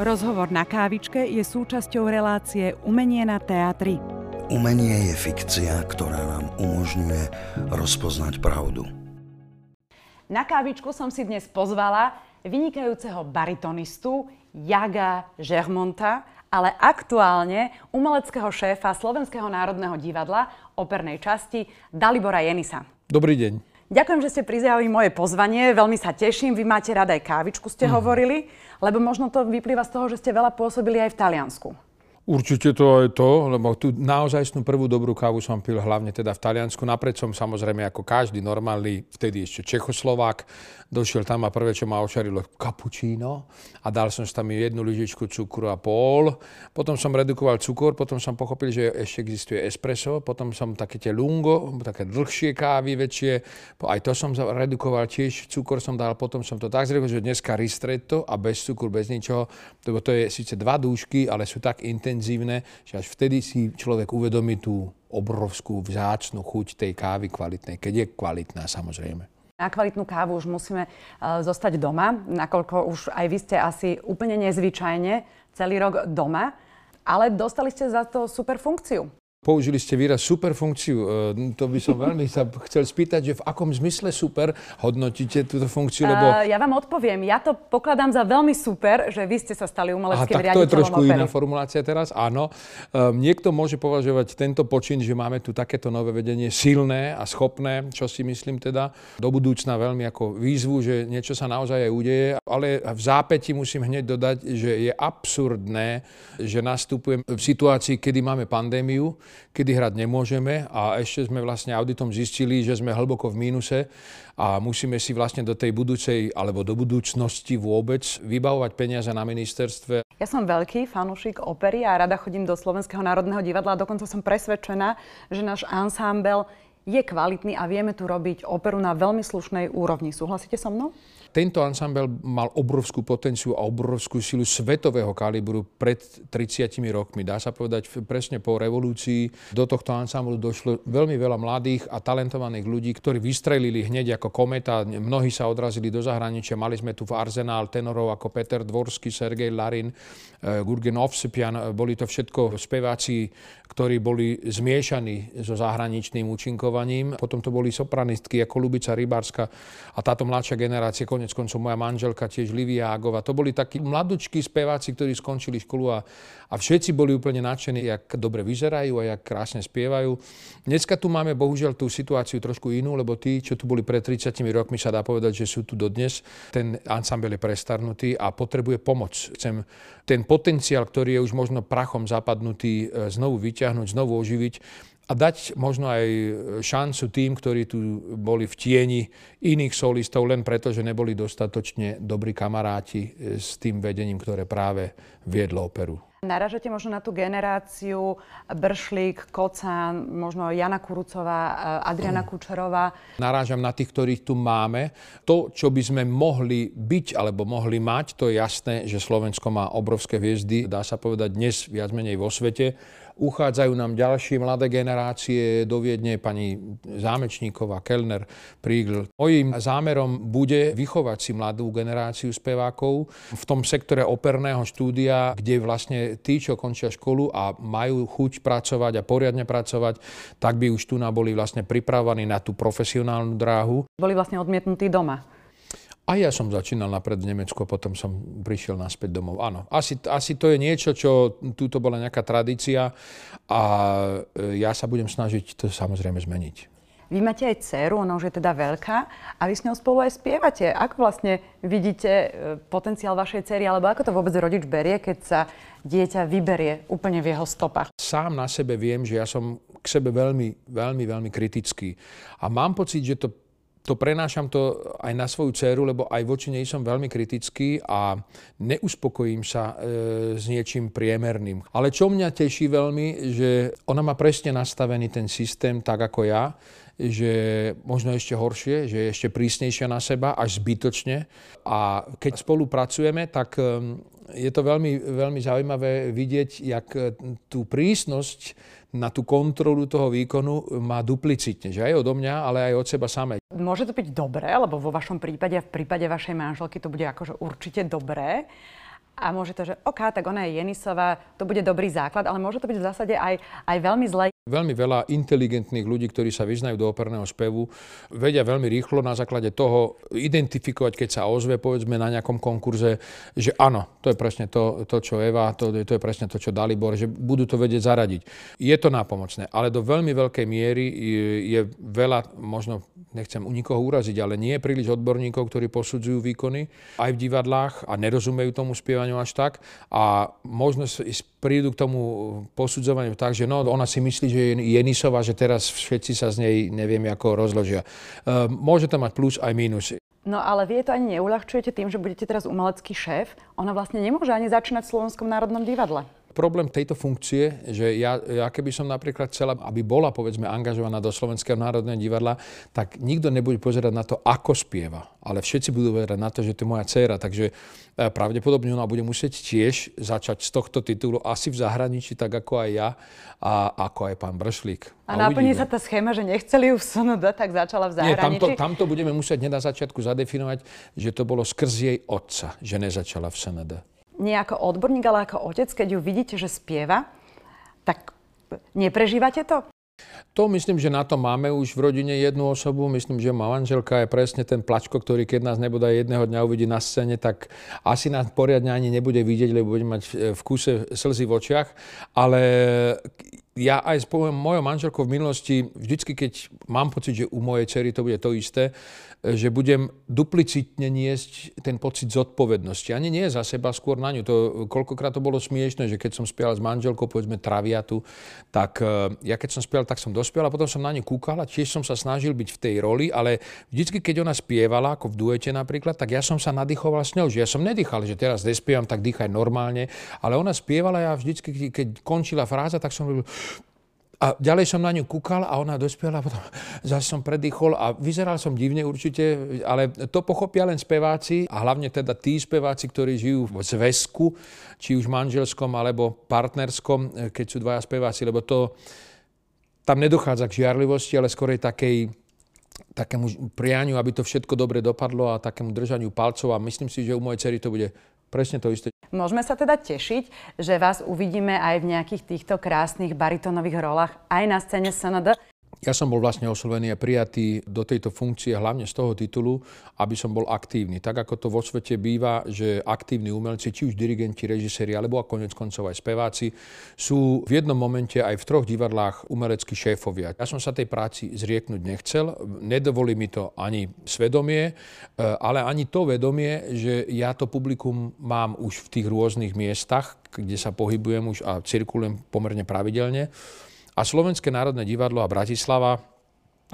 Rozhovor na kávičke je súčasťou relácie Umenie na teatri. Umenie je fikcia, ktorá nám umožňuje rozpoznať pravdu. Na kávičku som si dnes pozvala vynikajúceho baritonistu Jaga Žermonta, ale aktuálne umeleckého šéfa Slovenského národného divadla opernej časti Dalibora Jenisa. Dobrý deň. Ďakujem, že ste prizjali moje pozvanie. Veľmi sa teším. Vy máte rada aj kávičku, ste mm. hovorili, lebo možno to vyplýva z toho, že ste veľa pôsobili aj v Taliansku. Určite to aj to, lebo tu naozaj prvú dobrú kávu som pil hlavne teda v Taliansku. Napred som samozrejme ako každý normálny, vtedy ešte Čechoslovák, došiel tam a prvé, čo ma očarilo, kapučíno a dal som tam jednu lyžičku cukru a pol. Potom som redukoval cukor, potom som pochopil, že ešte existuje espresso, potom som také tie lungo, také dlhšie kávy väčšie, aj to som redukoval tiež, cukor som dal, potom som to tak zredoval, že dneska ristretto a bez cukru, bez ničoho, lebo to je síce dva dúšky, ale sú tak intenzívne intenzívne, že až vtedy si človek uvedomí tú obrovskú vzácnu chuť tej kávy kvalitnej, keď je kvalitná samozrejme. Na kvalitnú kávu už musíme uh, zostať doma, nakoľko už aj vy ste asi úplne nezvyčajne celý rok doma, ale dostali ste za to super funkciu. Použili ste výraz super funkciu. E, to by som veľmi sa chcel spýtať, že v akom zmysle super hodnotíte túto funkciu? Lebo... Uh, ja vám odpoviem. Ja to pokladám za veľmi super, že vy ste sa stali umeleckým Aha, tak to je trošku opery. iná formulácia teraz, áno. Um, niekto môže považovať tento počin, že máme tu takéto nové vedenie silné a schopné, čo si myslím teda, do budúcna veľmi ako výzvu, že niečo sa naozaj aj udeje, ale v zápäti musím hneď dodať, že je absurdné, že nastupujem v situácii, kedy máme pandémiu, kedy hrať nemôžeme a ešte sme vlastne auditom zistili, že sme hlboko v mínuse a musíme si vlastne do tej budúcej alebo do budúcnosti vôbec vybavovať peniaze na ministerstve. Ja som veľký fanúšik opery a rada chodím do Slovenského národného divadla a dokonca som presvedčená, že náš ansámbel je kvalitný a vieme tu robiť operu na veľmi slušnej úrovni. Súhlasíte so mnou? Tento ansambel mal obrovskú potenciu a obrovskú silu svetového kalibru pred 30 rokmi. Dá sa povedať presne po revolúcii. Do tohto ansamblu došlo veľmi veľa mladých a talentovaných ľudí, ktorí vystrelili hneď ako kometa. Mnohí sa odrazili do zahraničia. Mali sme tu v arzenál tenorov ako Peter Dvorsky, Sergej Larin, eh, Gurgen Ovsepian. Boli to všetko speváci, ktorí boli zmiešaní so zahraničným účinkovaním. Potom to boli sopranistky ako Lubica Rybárska a táto mladšia generácia konec koncov moja manželka tiež Livia Ágova. To boli takí mladučkí speváci, ktorí skončili školu a, a všetci boli úplne nadšení, jak dobre vyzerajú a jak krásne spievajú. Dneska tu máme bohužiaľ tú situáciu trošku inú, lebo tí, čo tu boli pred 30 rokmi, sa dá povedať, že sú tu dodnes. Ten ansambel je prestarnutý a potrebuje pomoc. Chcem ten potenciál, ktorý je už možno prachom zapadnutý, e, znovu vyťahnuť, znovu oživiť a dať možno aj šancu tým, ktorí tu boli v tieni iných solistov len preto, že neboli dostatočne dobrí kamaráti s tým vedením, ktoré práve viedlo operu. Naražate možno na tú generáciu Bršlík, Kocán, možno Jana Kurucová, Adriana Kučerová? Narážam na tých, ktorých tu máme. To, čo by sme mohli byť alebo mohli mať, to je jasné, že Slovensko má obrovské hviezdy, dá sa povedať dnes viac menej vo svete. Uchádzajú nám ďalšie mladé generácie do Viedne, pani Zámečníková, Kellner, Prígl. Mojím zámerom bude vychovať si mladú generáciu spevákov v tom sektore operného štúdia, kde vlastne tí, čo končia školu a majú chuť pracovať a poriadne pracovať, tak by už tu boli vlastne pripravení na tú profesionálnu dráhu. Boli vlastne odmietnutí doma. A ja som začínal napred v Nemecku a potom som prišiel naspäť domov. Áno, asi, asi to je niečo, čo túto bola nejaká tradícia a e, ja sa budem snažiť to samozrejme zmeniť. Vy máte aj dceru, ona už je teda veľká a vy s ňou spolu aj spievate. Ako vlastne vidíte e, potenciál vašej cery, alebo ako to vôbec rodič berie, keď sa dieťa vyberie úplne v jeho stopách? Sám na sebe viem, že ja som k sebe veľmi, veľmi, veľmi kritický. A mám pocit, že to to prenášam to aj na svoju dceru, lebo aj voči nej som veľmi kritický a neuspokojím sa e, s niečím priemerným. Ale čo mňa teší veľmi, že ona má presne nastavený ten systém tak ako ja, že možno ešte horšie, že je ešte prísnejšia na seba, až zbytočne. A keď spolupracujeme, tak je to veľmi, veľmi zaujímavé vidieť, jak e, tú prísnosť na tú kontrolu toho výkonu má duplicitne, že aj odo mňa, ale aj od seba samej. Môže to byť dobré, lebo vo vašom prípade a v prípade vašej manželky to bude akože určite dobré, a môže to, že OK, tak ona je Jenisová, to bude dobrý základ, ale môže to byť v zásade aj, aj veľmi zlé. Veľmi veľa inteligentných ľudí, ktorí sa vyznajú do operného spevu, vedia veľmi rýchlo na základe toho identifikovať, keď sa ozve, povedzme, na nejakom konkurze, že áno, to je presne to, to čo Eva, to, to je presne to, čo Dalibor, že budú to vedieť zaradiť. Je to nápomocné, ale do veľmi veľkej miery je, veľa, možno nechcem u nikoho uraziť, ale nie je príliš odborníkov, ktorí posudzujú výkony aj v divadlách a nerozumejú tomu spievaniu až tak a možno prídu k tomu posudzovaniu tak, že no, ona si myslí, že je Jenisová, že teraz všetci sa z nej neviem ako rozložia. Uh, môže to mať plus aj mínus. No ale vy to ani neuľahčujete tým, že budete teraz umelecký šéf. Ona vlastne nemôže ani začínať v Slovenskom národnom divadle. Problém tejto funkcie, že ja, ja keby som napríklad chcela, aby bola povedzme angažovaná do Slovenského národného divadla, tak nikto nebude pozerať na to, ako spieva. Ale všetci budú pozerať na to, že to je moja dcéra. Takže e, pravdepodobne ona bude musieť tiež začať z tohto titulu asi v zahraničí, tak ako aj ja a ako aj pán Bršlík. A, a naplní sa tá schéma, že nechceli ju v SND, tak začala v zahraničí? Nie, tamto, tamto budeme musieť hneď na začiatku zadefinovať, že to bolo skrz jej otca, že nezačala v SND nie ako odborník, ale ako otec, keď ju vidíte, že spieva, tak neprežívate to? To myslím, že na to máme už v rodine jednu osobu. Myslím, že má manželka je presne ten plačko, ktorý keď nás nebude jedného dňa uvidí na scéne, tak asi nás poriadne ani nebude vidieť, lebo bude mať v kúse slzy v očiach. Ale ja aj s mojou manželkou v minulosti, vždycky keď mám pocit, že u mojej cery to bude to isté, že budem duplicitne niesť ten pocit zodpovednosti. Ani nie za seba, skôr na ňu. To, koľkokrát to bolo smiešne, že keď som spieval s manželkou, povedzme Traviatu, tak e, ja keď som spieval, tak som dospiel a potom som na ňu kúkal a tiež som sa snažil byť v tej roli, ale vždycky, keď ona spievala, ako v duete napríklad, tak ja som sa nadýchoval s ňou, že ja som nedýchal, že teraz nespievam, tak dýchaj normálne, ale ona spievala, ja vždycky, keď končila fráza, tak som robil a ďalej som na ňu kúkal a ona dospiela, potom zase som predýchol a vyzeral som divne určite, ale to pochopia len speváci a hlavne teda tí speváci, ktorí žijú v zväzku, či už manželskom alebo partnerskom, keď sú dvaja speváci, lebo to tam nedochádza k žiarlivosti, ale skorej takej takému prianiu, aby to všetko dobre dopadlo a takému držaniu palcov a myslím si, že u mojej cery to bude presne to isté. Môžeme sa teda tešiť, že vás uvidíme aj v nejakých týchto krásnych baritónových rolách aj na scéne SND. Ja som bol vlastne oslovený a prijatý do tejto funkcie hlavne z toho titulu, aby som bol aktívny. Tak ako to vo svete býva, že aktívni umelci, či už dirigenti, režiséri, alebo a konec koncov aj speváci, sú v jednom momente aj v troch divadlách umeleckí šéfovia. Ja som sa tej práci zrieknúť nechcel, nedovolí mi to ani svedomie, eh, ale ani to vedomie, že ja to publikum mám už v tých rôznych miestach, kde sa pohybujem už a cirkulujem pomerne pravidelne. A Slovenské národné divadlo a Bratislava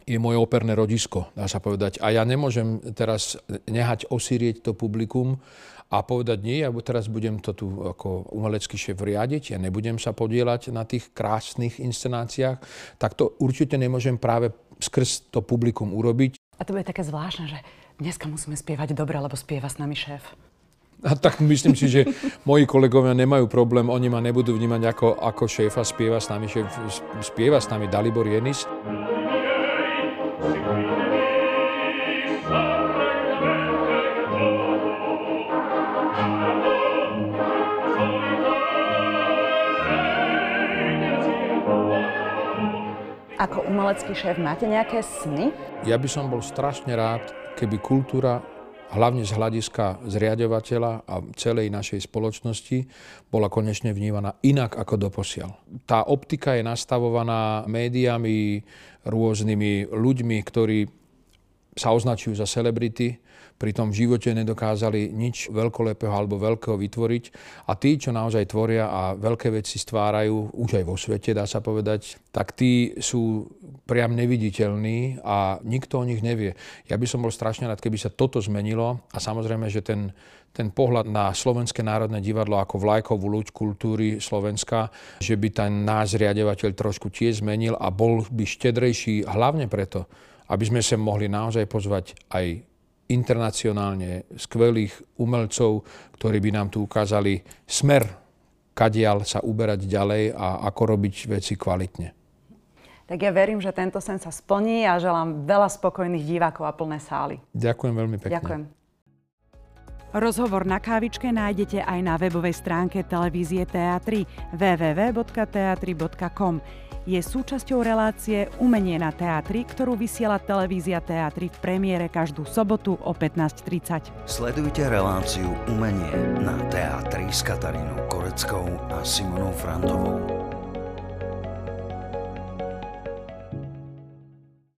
je moje operné rodisko, dá sa povedať. A ja nemôžem teraz nehať osírieť to publikum a povedať nie, ja teraz budem to tu ako umelecký šéf riadiť, ja nebudem sa podielať na tých krásnych inscenáciách, tak to určite nemôžem práve skrz to publikum urobiť. A to bude také zvláštne, že dneska musíme spievať dobre, lebo spieva s nami šéf. A tak myslím si, že moji kolegovia nemajú problém, oni ma nebudú vnímať ako, ako šéfa, spieva s nami, šéf, spieva s nami Dalibor Jenis. Ako umelecký šéf máte nejaké sny? Ja by som bol strašne rád, keby kultúra hlavne z hľadiska zriadovateľa a celej našej spoločnosti, bola konečne vnímaná inak ako doposiaľ. Tá optika je nastavovaná médiami, rôznymi ľuďmi, ktorí sa označujú za celebrity, pritom v živote nedokázali nič veľkolepého alebo veľkého vytvoriť. A tí, čo naozaj tvoria a veľké veci stvárajú, už aj vo svete dá sa povedať, tak tí sú priam neviditeľní a nikto o nich nevie. Ja by som bol strašne rád, keby sa toto zmenilo a samozrejme, že ten, ten pohľad na Slovenské národné divadlo ako vlajkovú ľuď kultúry Slovenska, že by ten náš riadovateľ trošku tiež zmenil a bol by štedrejší hlavne preto, aby sme sa mohli naozaj pozvať aj internacionálne skvelých umelcov, ktorí by nám tu ukázali smer, kadial sa uberať ďalej a ako robiť veci kvalitne. Tak ja verím, že tento sen sa splní a želám veľa spokojných divákov a plné sály. Ďakujem veľmi pekne. Ďakujem. Rozhovor na kávičke nájdete aj na webovej stránke televízie Teatry www.teatry.com. Je súčasťou relácie Umenie na teatri, ktorú vysiela televízia Teatry v premiére každú sobotu o 15.30. Sledujte reláciu Umenie na teatri s Katarínou Koreckou a Simonou Frantovou.